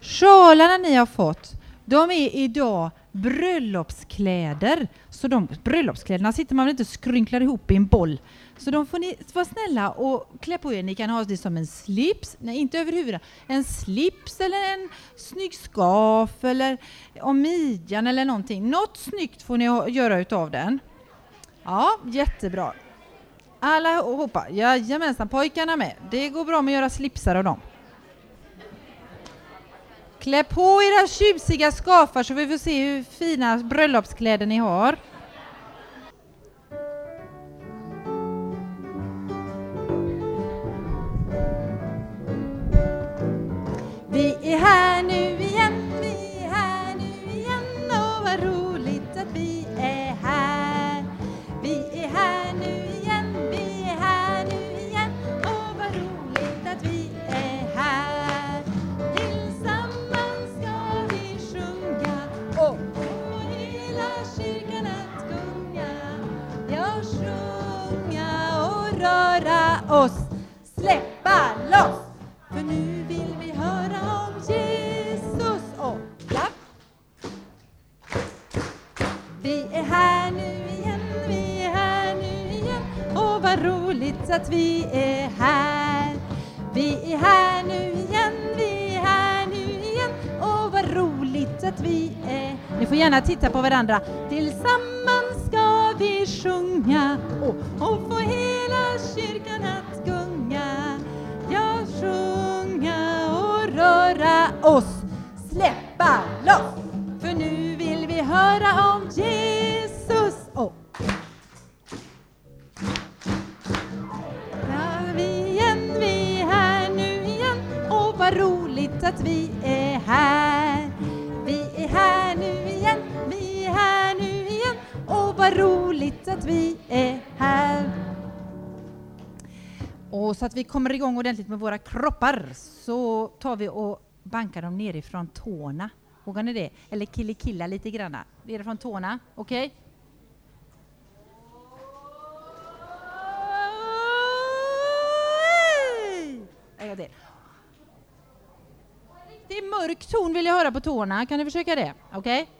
Sjalarna ni har fått, de är idag bröllopskläder. Så de bröllopskläderna sitter man väl inte och skrynklar ihop i en boll. Så de får ni vara snälla och klä på er. Ni kan ha det som en slips, nej inte över huvudet, en slips eller en snygg skaf eller om midjan eller någonting. Något snyggt får ni göra utav den. Ja, jättebra. Alla hoppa, jajamensan, pojkarna med. Det går bra med att göra slipsar av dem. Klä på era tjusiga skafar så vi får se hur fina bröllopskläder ni har. Vi är här nu oss, släppa loss. För nu vill vi höra om Jesus och ja. Vi är här nu igen, vi är här nu igen och vad roligt att vi är här. Vi är här nu igen, vi är här nu igen och vad roligt att vi är Ni får gärna titta på varandra. Tillsammans vi sjunga och, och få hela kyrkan att gunga. Ja, sjunga och röra oss, släppa loss. För nu vill vi höra om Jesus. Oh. Ja, vi igen, vi är här nu igen och vad roligt att vi är här. Vi är här vad roligt att vi är här. Och så att vi kommer igång ordentligt med våra kroppar så tar vi och bankar dem nerifrån tårna. Vågar ni det? Eller killikilla lite granna. Nerifrån tårna, okej? Okay? En. Det är mörk ton vill jag höra på tårna. Kan ni försöka det? Okej? Okay?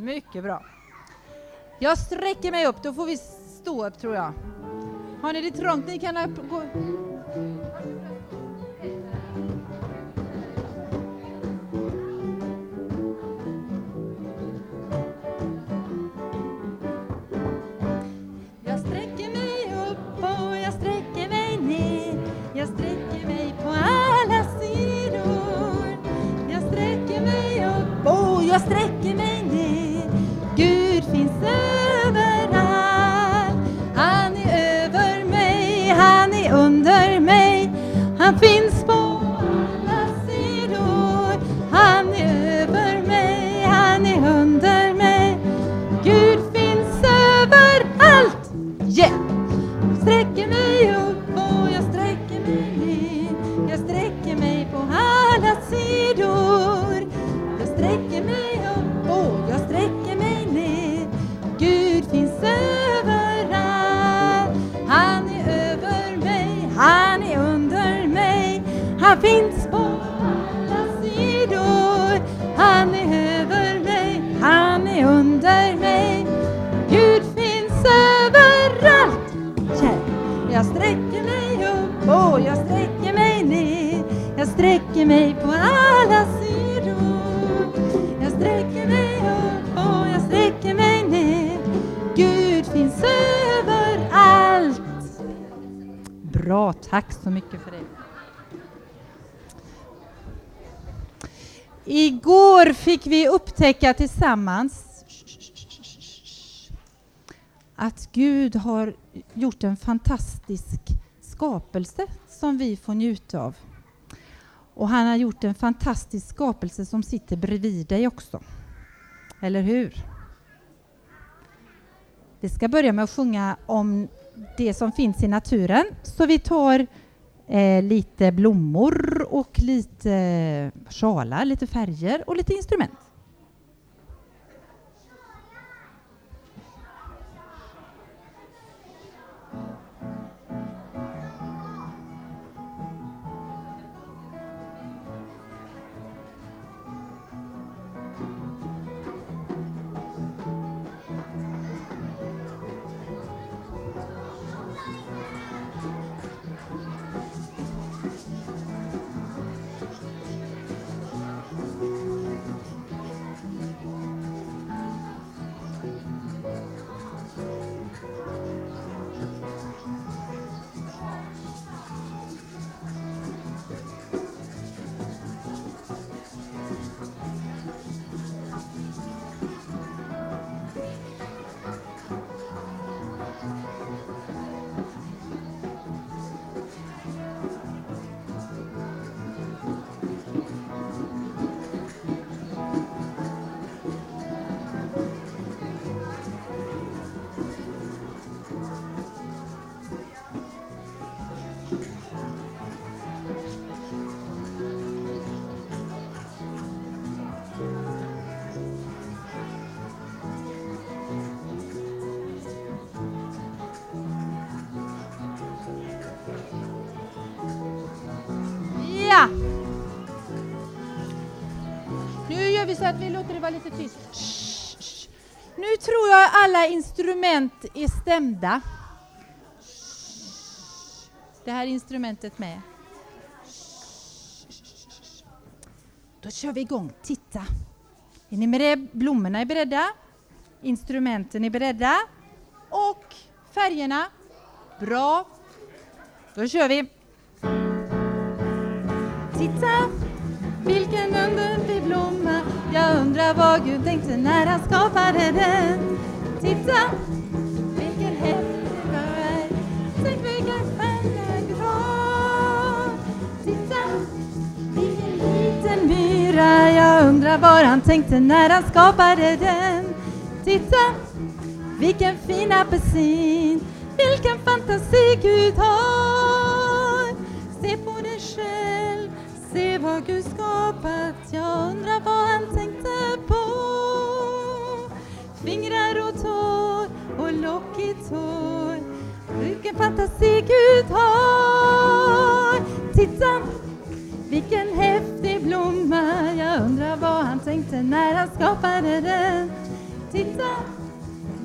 Mycket bra. Jag sträcker mig upp, då får vi stå upp tror jag. Har ni det trångt? Ni kan gå. Mig upp och jag sträcker mig ner. Jag sträcker mig på alla sidor. Jag sträcker mig upp och jag sträcker mig ner. Gud finns överallt. Han är över mig, han är under mig. Han finns tack så mycket för det. Igår fick vi upptäcka tillsammans att Gud har gjort en fantastisk skapelse som vi får njuta av. Och han har gjort en fantastisk skapelse som sitter bredvid dig också. Eller hur? Vi ska börja med att sjunga om det som finns i naturen. Så vi tar eh, lite blommor och lite eh, sjalar, lite färger och lite instrument. Vara lite tyst. Shh, shh. Nu tror jag alla instrument är stämda. Det här instrumentet med. Då kör vi igång. Titta! Är ni beredda? Blommorna är beredda. Instrumenten är beredda. Och färgerna. Bra. Då kör vi. Titta, vilken underlig blomma. Jag undrar vad Gud tänkte när han skapade den. Titta, vilken häftig värld. Tänk vilken stjärna Gud. Titta, vilken liten myra. Jag undrar vad han tänkte när han skapade den. Titta, vilken fin apelsin. Vilken fantasi Gud har. Se vad Gud skapat. Jag undrar vad han tänkte på. Fingrar och tår och lockigt hår. Vilken fantasi Gud har. Titta, vilken häftig blomma. Jag undrar vad han tänkte när han skapade den. Titta,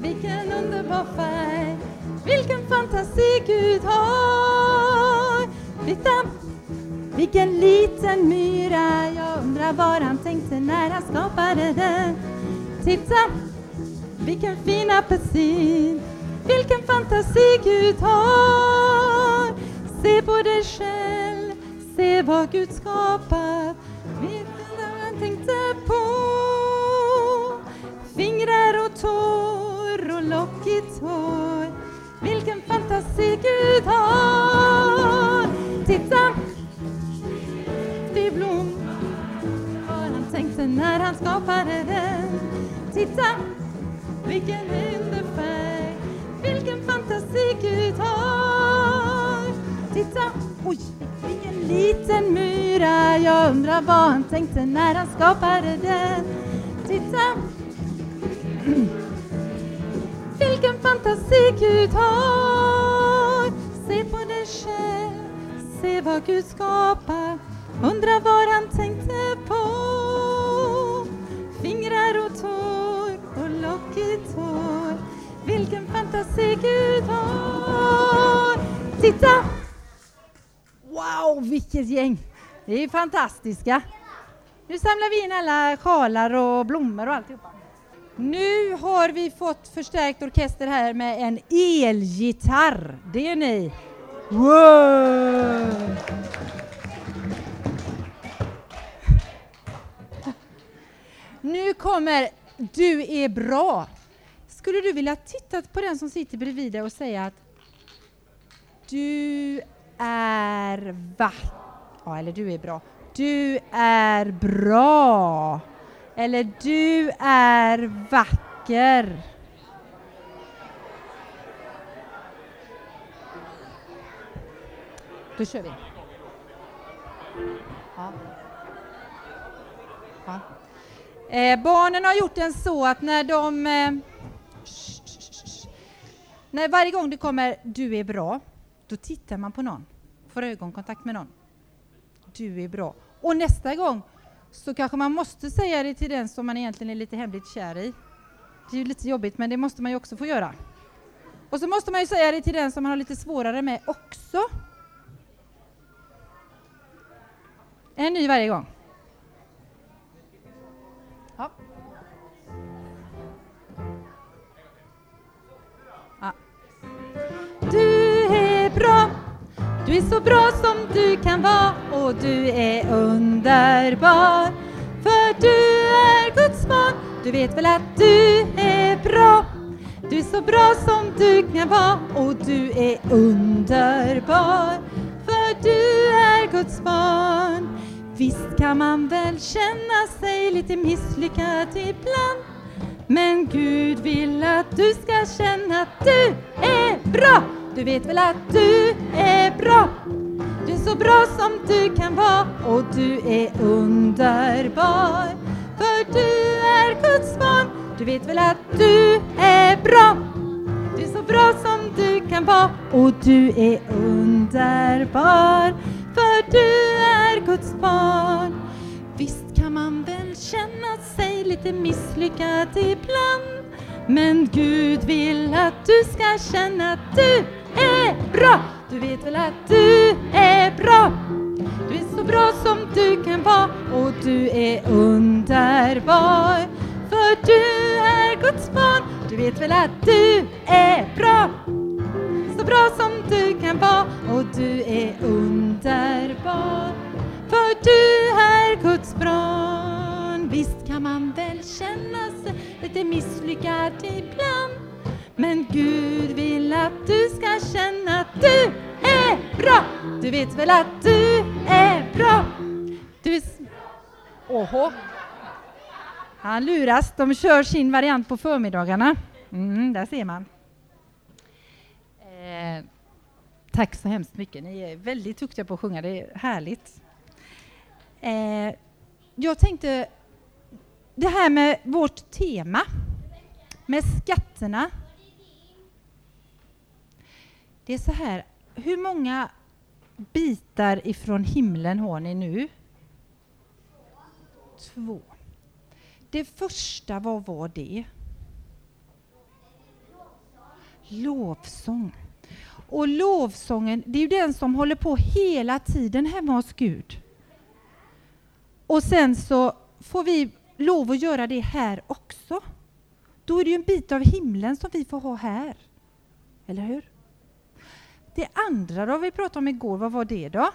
vilken underbar färg. Vilken fantasi Gud har. Titta, vilken liten myra. Jag undrar vad han tänkte när han skapade den. Titta, vilken fin apelsin. Vilken fantasi Gud har. Se på dig själv, se vad Gud skapat. vad han tänkte på. Fingrar och tår och lockigt hår. Vilken fantasi Gud har. När han skapade den. Titta, vilken underfärg. Vilken fantasi Gud har. Titta, oj, vilken liten myra. Jag undrar vad han tänkte när han skapade den. Titta, vilken fantasi Gud har. Se på dig själv, se vad Gud skapar. Undrar vad han tänkte på. Fantasi Gud har. Titta! Wow, vilket gäng! Det är fantastiska. Nu samlar vi in alla sjalar och blommor och alltihopa. Nu har vi fått förstärkt orkester här med en elgitarr. Det är ni. Wow! Nu kommer Du är bra. Skulle du vilja titta på den som sitter bredvid dig och säga att du är vacker. Ja, eller du är bra. Du är bra. Eller du är vacker. Då kör vi. Ja. Ja. Eh, barnen har gjort den så att när de... Eh, när varje gång det kommer du är bra, då tittar man på någon, får ögonkontakt med någon. Du är bra. Och nästa gång så kanske man måste säga det till den som man egentligen är lite hemligt kär i. Det är ju lite jobbigt, men det måste man ju också få göra. Och så måste man ju säga det till den som man har lite svårare med också. En ny varje gång. Ja. Ja. Bra, du är så bra som du kan vara och du är underbar. För du är Guds barn, du vet väl att du är bra. Du är så bra som du kan vara och du är underbar. För du är Guds barn. Visst kan man väl känna sig lite misslyckad ibland. Men Gud vill att du ska känna att du är bra. Du vet väl att du är bra. Du är så bra som du kan vara och du är underbar. För du är Guds barn. Du vet väl att du är bra. Du är så bra som du kan vara och du är underbar. För du är Guds barn. Visst kan man väl känna sig lite misslyckad ibland. Men Gud vill att du ska känna att du är bra. Du vet väl att du är bra. Du är så bra som du kan vara och du är underbar. För du är Guds barn. Du vet väl att du är bra. Så bra som du kan vara och du är underbar. För du är Guds barn. Visst kan man väl känna sig lite misslyckad ibland. Men Gud vill att du ska känna att du är bra. Du vet väl att du är bra. Du är... Oho. Han luras. De kör sin variant på förmiddagarna. Mm, där ser man. Eh, tack så hemskt mycket. Ni är väldigt duktiga på att sjunga. Det är härligt. Eh, jag tänkte, det här med vårt tema, med skatterna. Det är så här, hur många bitar ifrån himlen har ni nu? Två. Det första, vad var det? Lovsång. Och lovsången, det är ju den som håller på hela tiden hemma hos Gud. Och sen så får vi lov att göra det här också. Då är det ju en bit av himlen som vi får ha här. Eller hur? Det andra då vi pratade om igår, vad var det då?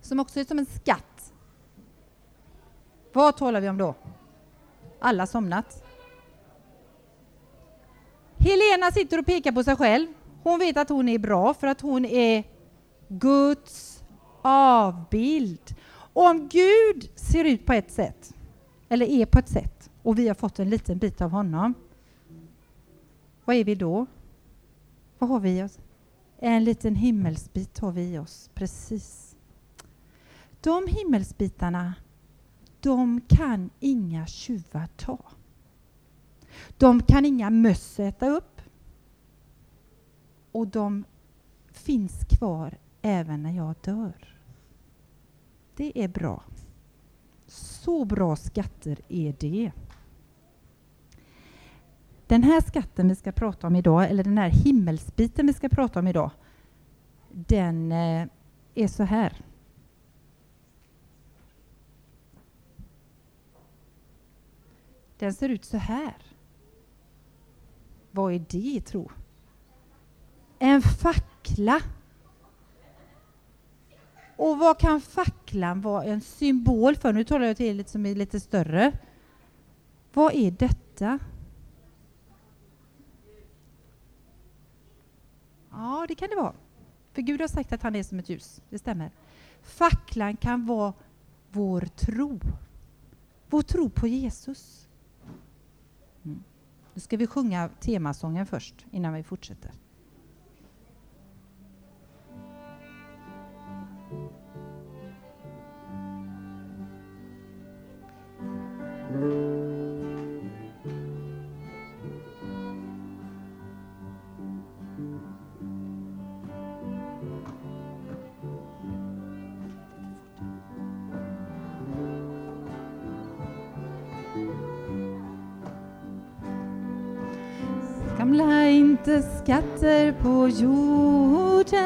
Som också är som en skatt. Vad talar vi om då? Alla somnat. Helena sitter och pekar på sig själv. Hon vet att hon är bra för att hon är Guds avbild. Och om Gud ser ut på ett sätt, eller är på ett sätt, och vi har fått en liten bit av honom, vad är vi då? Vad har vi i oss? En liten himmelsbit har vi i oss, precis. De himmelsbitarna, de kan inga tjuvar ta. De kan inga möss äta upp. Och de finns kvar även när jag dör. Det är bra. Så bra skatter är det. Den här skatten vi ska prata om idag, eller den här himmelsbiten vi ska prata om idag, den eh, är så här. Den ser ut så här. Vad är det, tro? En fackla. Och vad kan facklan vara en symbol för? Nu talar jag till lite som är lite större. Vad är detta? Ja, det kan det vara. För Gud har sagt att han är som ett ljus. Det stämmer. Facklan kan vara vår tro. Vår tro på Jesus. Mm. Nu ska vi sjunga temasången först innan vi fortsätter. Samla inte skatter på jorden.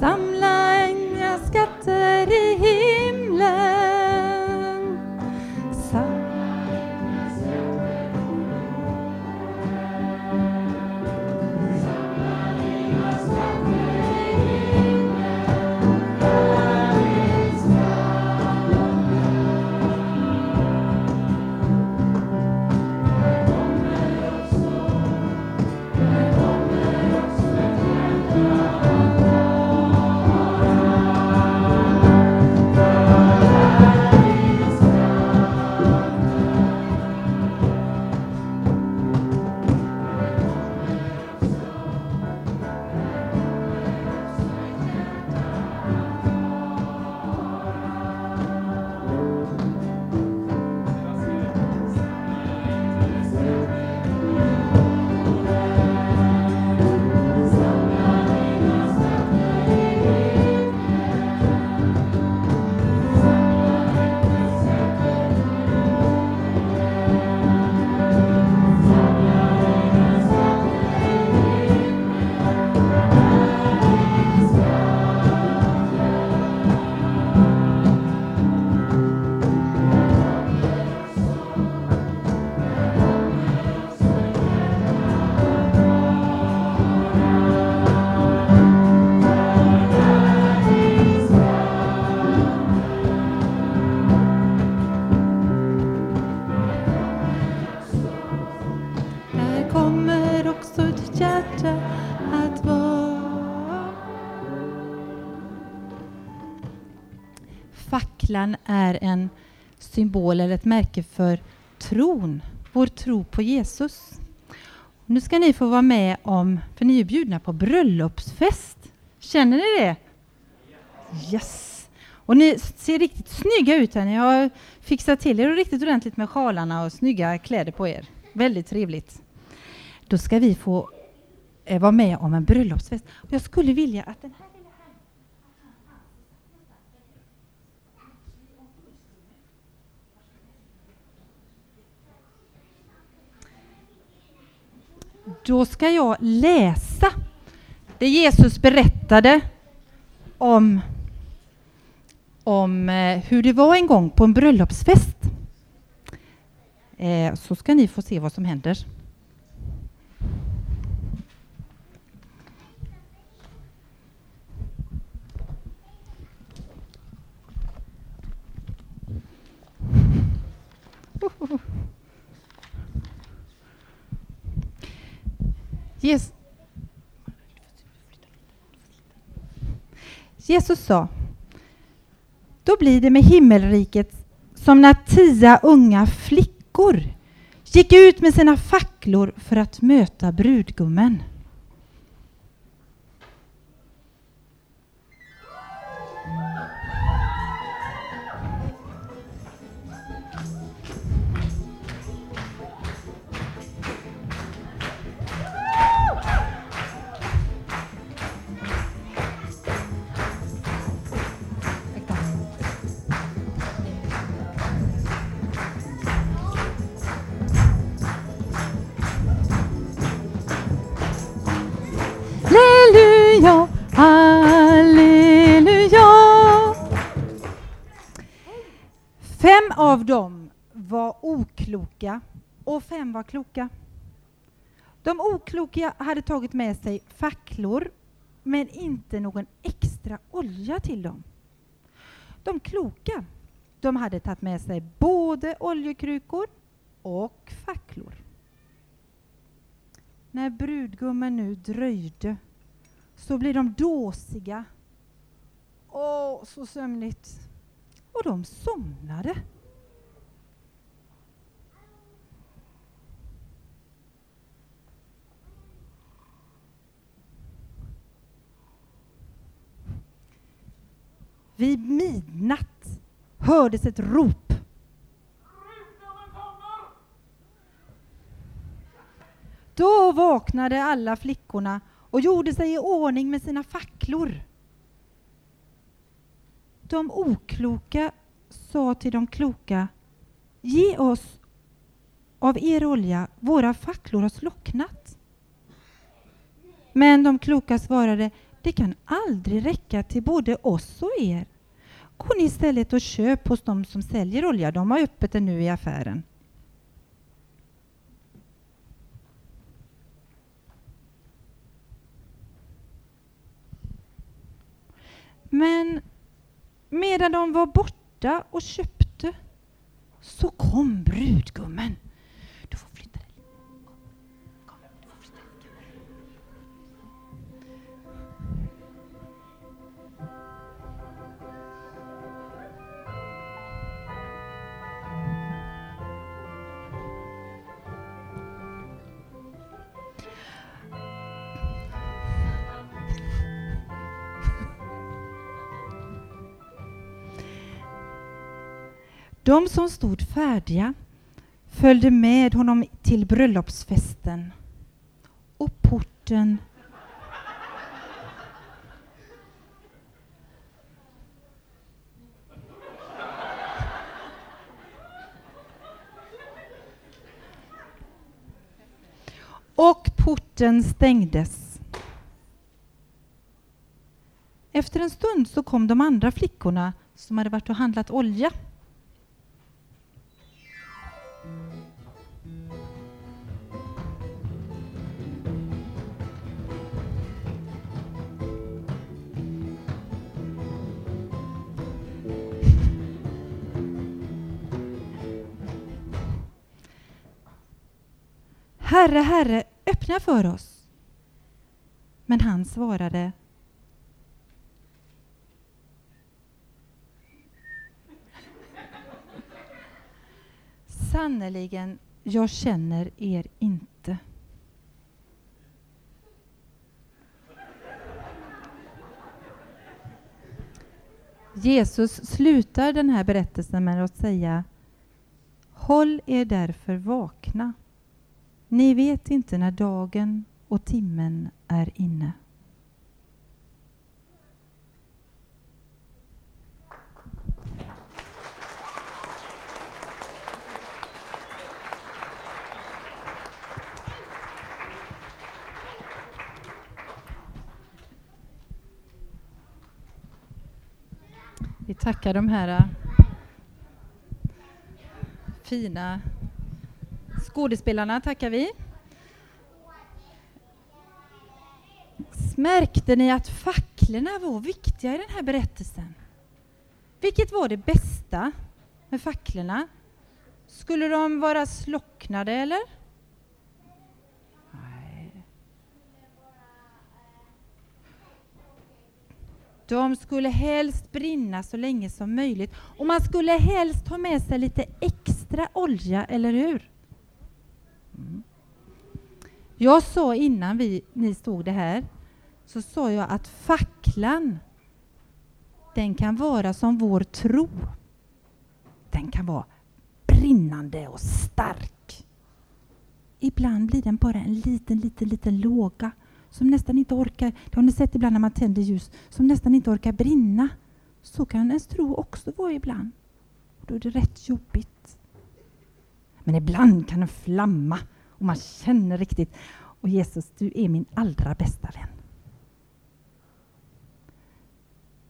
Samla är en symbol eller ett märke för tron, vår tro på Jesus. Nu ska ni få vara med om, för ni är bjudna på bröllopsfest. Känner ni det? Yes! Och ni ser riktigt snygga ut här. Ni har fixat till er riktigt ordentligt med sjalarna och snygga kläder på er. Väldigt trevligt. Då ska vi få eh, vara med om en bröllopsfest. Jag skulle vilja att den här Då ska jag läsa det Jesus berättade om, om eh, hur det var en gång på en bröllopsfest. Eh, så ska ni få se vad som händer. Jesus, Jesus sa, då blir det med himmelriket som när tio unga flickor gick ut med sina facklor för att möta brudgummen. Var kloka. De okloka hade tagit med sig facklor men inte någon extra olja till dem. De kloka de hade tagit med sig både oljekrukor och facklor. När brudgummen nu dröjde så blir de dåsiga. Åh, så sömnigt. Och de somnade. Vid midnatt hördes ett rop. Då vaknade alla flickorna och gjorde sig i ordning med sina facklor. De okloka sa till de kloka, ge oss av er olja, våra facklor har slocknat. Men de kloka svarade, det kan aldrig räcka till både oss och er. Gå ni istället och köp hos de som säljer olja, de har öppet nu i affären. Men medan de var borta och köpte så kom brudgummen. De som stod färdiga följde med honom till bröllopsfesten och porten och porten stängdes. Efter en stund så kom de andra flickorna som hade varit och handlat olja. Herre, Herre, öppna för oss. Men han svarade Sannerligen, jag känner er inte. Jesus slutar den här berättelsen med att säga Håll er därför vakna. Ni vet inte när dagen och timmen är inne. Vi tackar de här eh, fina skådespelarna. tackar vi. Märkte ni att facklorna var viktiga i den här berättelsen? Vilket var det bästa med facklorna? Skulle de vara slocknade eller? De skulle helst brinna så länge som möjligt och man skulle helst ha med sig lite extra olja, eller hur? Mm. Jag sa innan vi, ni stod det här, så sa jag att facklan, den kan vara som vår tro. Den kan vara brinnande och stark. Ibland blir den bara en liten, liten, liten låga som nästan inte orkar, det har ni sett ibland när man tänder ljus, som nästan inte orkar brinna. Så kan ens tro också vara ibland. Då är det rätt jobbigt. Men ibland kan den flamma och man känner riktigt, och Jesus, du är min allra bästa vän.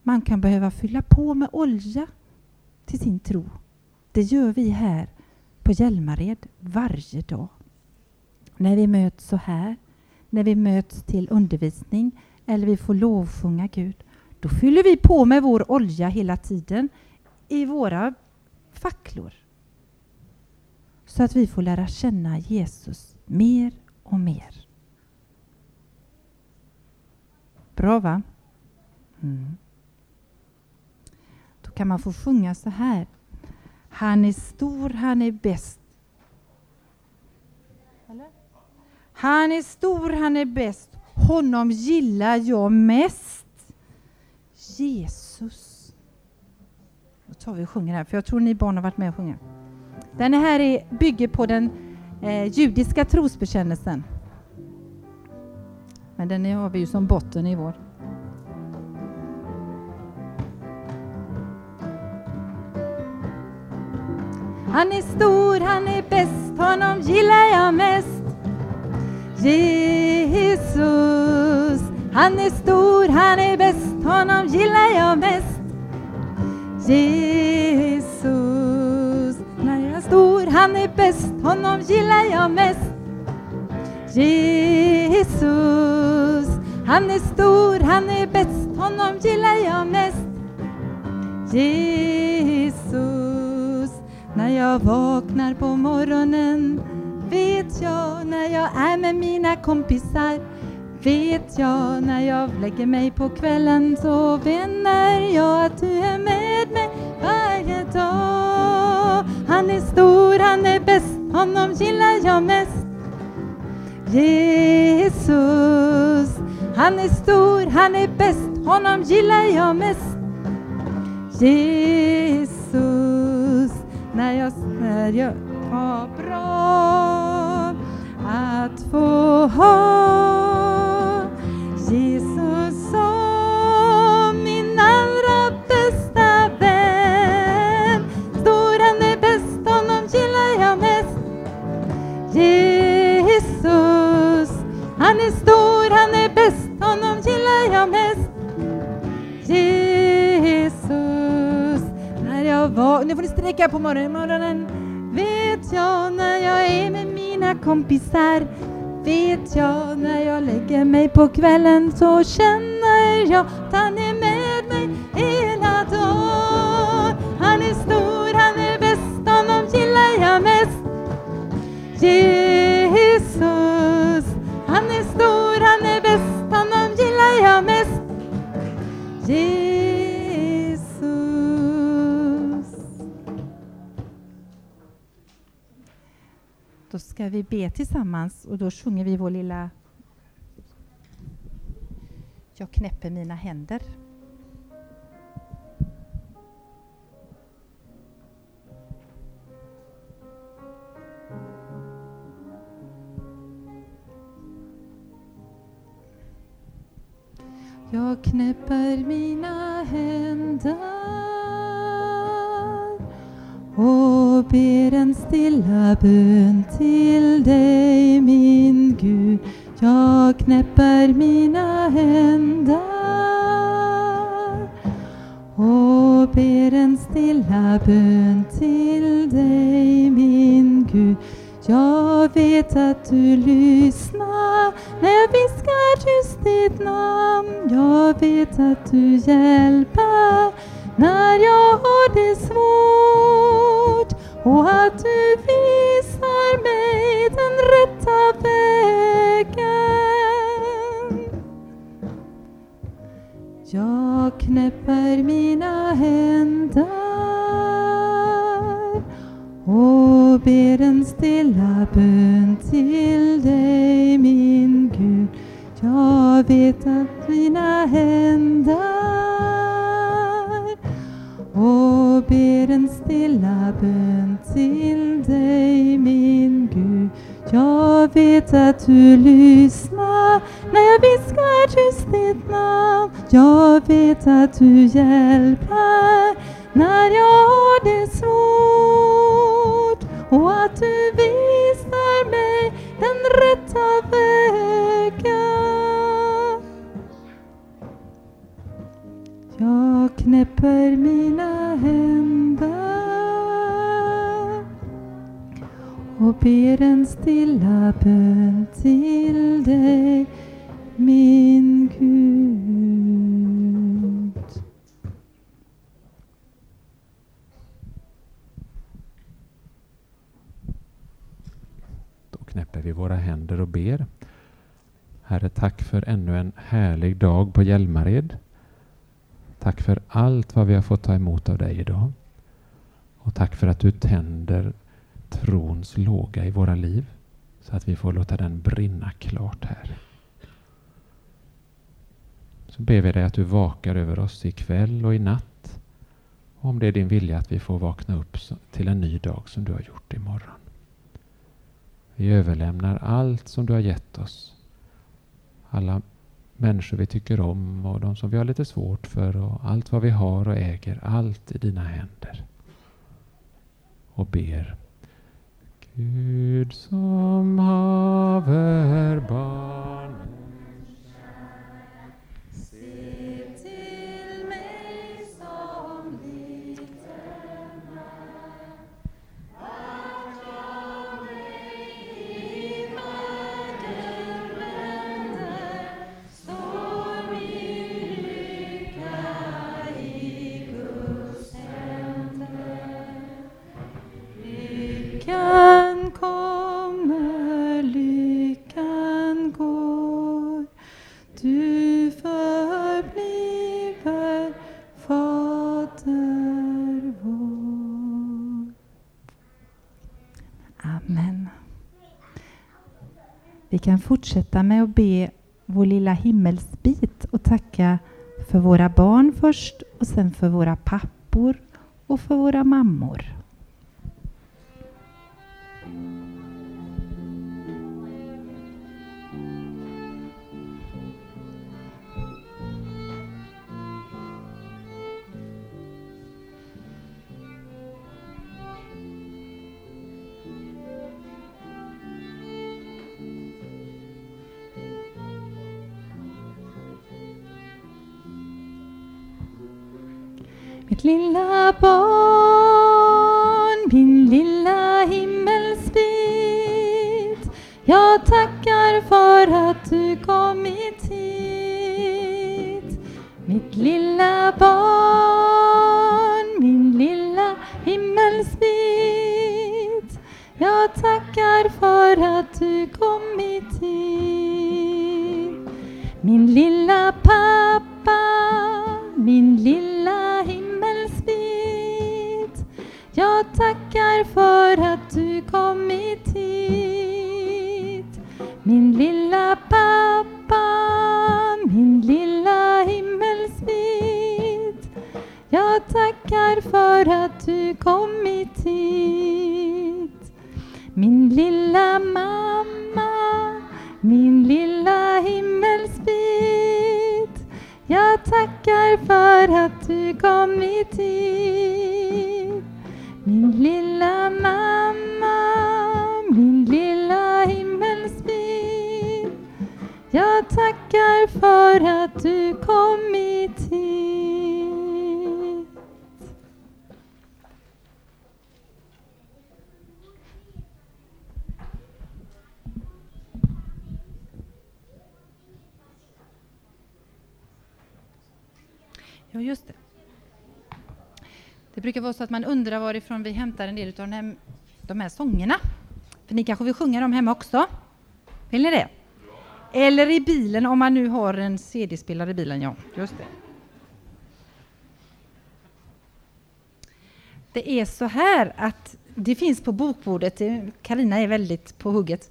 Man kan behöva fylla på med olja till sin tro. Det gör vi här på Hjälmared varje dag. När vi möts så här när vi möts till undervisning eller vi får lovsjunga Gud. Då fyller vi på med vår olja hela tiden i våra facklor. Så att vi får lära känna Jesus mer och mer. Bra va? Mm. Då kan man få sjunga så här. Han är stor, han är bäst. Han är stor, han är bäst. Honom gillar jag mest. Jesus. Då tar vi och sjunger här, för jag tror ni barn har varit med och sjungit. Den här är, bygger på den eh, judiska trosbekännelsen. Men den har vi ju som botten i vår. Han är stor, han är bäst, honom gillar jag mest. Jesus, han är stor, han är bäst, honom gillar jag mest. Jesus, han är bäst, honom gillar jag mest. Jesus, han är stor, han är bäst, honom gillar jag mest. Jesus, när jag vaknar på morgonen vet jag när jag är med mina kompisar Vet jag när jag lägger mig på kvällen så vänner jag att du är med mig varje dag. Han är stor, han är bäst, honom gillar jag mest. Jesus Han är stor, han är bäst, honom gillar jag mest. Jesus när jag, när jag har bra att få ha är stor, han är bäst, honom gillar jag mest. Jesus, när jag var... Nu får ni sträcka på morgonen vet jag när jag är med mina kompisar? Vet jag när jag lägger mig på kvällen? Så känner jag att han är med mig hela dagen. Han är stor, han är bäst, honom gillar jag mest. Jesus ska vi be tillsammans och då sjunger vi vår lilla Jag knäpper mina händer. Jag knäpper mina händer och ber en stilla bön till dig min Gud. Jag knäpper mina händer och ber en stilla bön till dig min Gud. Jag vet att du lyssnar när jag viskar tyst ditt namn. Jag vet att du hjälper när jag har det svårt och att du visar mig den rätta vägen. Jag knäpper mina händer och ber en stilla bön till dig min Gud. Jag vet att mina händer och ber en stilla bön till dig min Gud. Jag vet att du lyssnar när jag viskar tyst ditt namn. Jag vet att du hjälper när jag har det svårt och att du visar mig den rätta vägen. Jag knäpper mina händer och ber en stilla bön till dig min Gud. Då knäpper vi våra händer och ber. Herre, tack för ännu en härlig dag på Hjälmared. Tack för allt vad vi har fått ta emot av dig idag. Och tack för att du tänder trons låga i våra liv så att vi får låta den brinna klart här. Så ber vi dig att du vakar över oss ikväll och i natt. Om det är din vilja att vi får vakna upp till en ny dag som du har gjort imorgon. Vi överlämnar allt som du har gett oss. Alla människor vi tycker om och de som vi har lite svårt för och allt vad vi har och äger. Allt i dina händer. Och ber Gud som haver barnen verkligen kan fortsätta med att be vår lilla himmelsbit och tacka för våra barn först och sen för våra pappor och för våra mammor. لله kommit hit. Ja, just det. Det brukar vara så att man undrar varifrån vi hämtar en del av de här, de här sångerna. För ni kanske vill sjunga dem hemma också? Vill ni det? Eller i bilen om man nu har en CD-spelare i bilen, ja. Just det. Det är så här att det finns på bokbordet, eh, Karina är väldigt på hugget.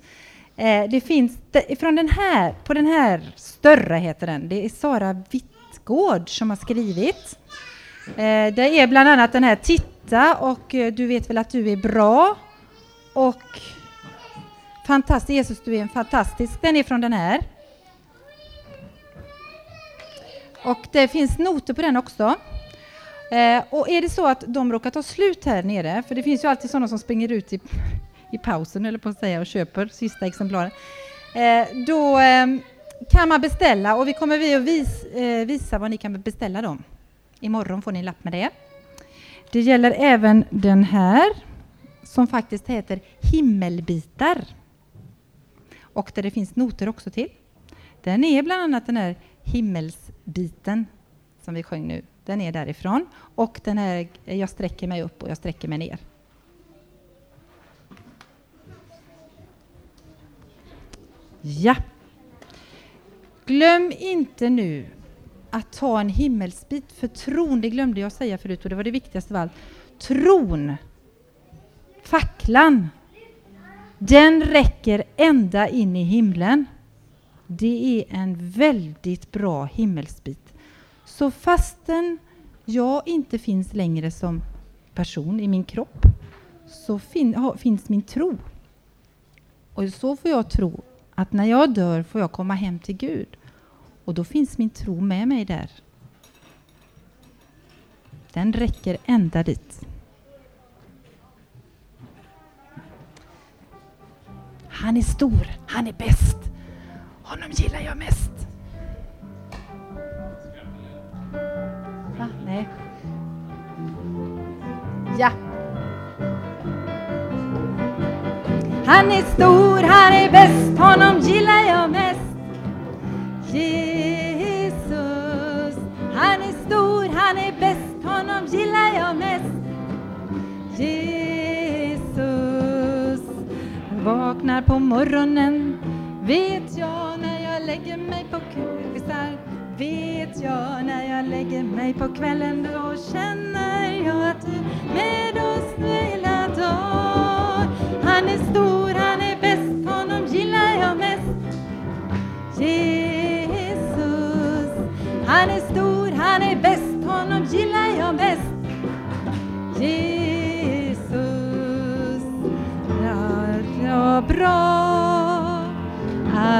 Eh, det finns från den här, på den här större heter den, det är Sara Wittgård som har skrivit. Eh, det är bland annat den här Titta och eh, du vet väl att du är bra och Fantastisk Jesus, du är en fantastisk. Den är från den här. Och det finns noter på den också. Eh, och är det så att de råkar ta slut här nere, för det finns ju alltid sådana som springer ut i, i pausen eller på att säga och köper sista exemplaren. Eh, då eh, kan man beställa och vi kommer vi att vis, eh, visa vad ni kan beställa dem. Imorgon får ni en lapp med det. Det gäller även den här som faktiskt heter Himmelbitar och där det finns noter också till. Den är bland annat den här himmelsbiten som vi sjöng nu. Den är därifrån och den här Jag sträcker mig upp och jag sträcker mig ner. Ja. Glöm inte nu att ta en himmelsbit för tron, det glömde jag säga förut och det var det viktigaste av allt. Tron, facklan, den räcker ända in i himlen. Det är en väldigt bra himmelsbit. Så fastän jag inte finns längre som person i min kropp så fin ha, finns min tro. Och så får jag tro att när jag dör får jag komma hem till Gud. Och då finns min tro med mig där. Den räcker ända dit. Han är stor, han är bäst. Honom gillar jag mest. Va? Nej. Ja. Han är stor, han är bäst, honom gillar jag mest. Jesus, han är stor, han är bäst, honom gillar jag mest. Vaknar på morgonen. Vet jag när jag lägger mig på kvistar vet jag när jag lägger mig på kvällen? Då känner jag att du med oss hela dag.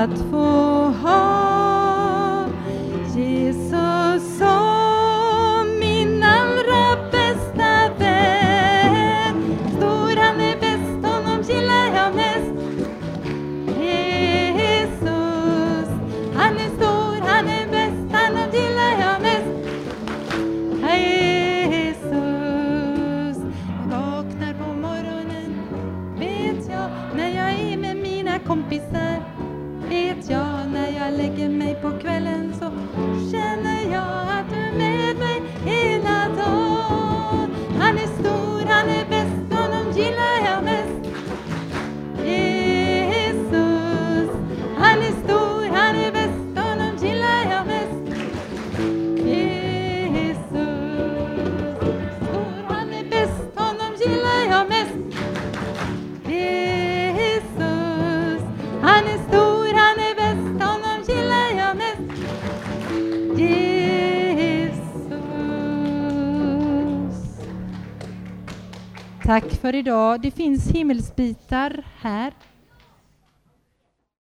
Att Tack för idag. Det finns himmelsbitar här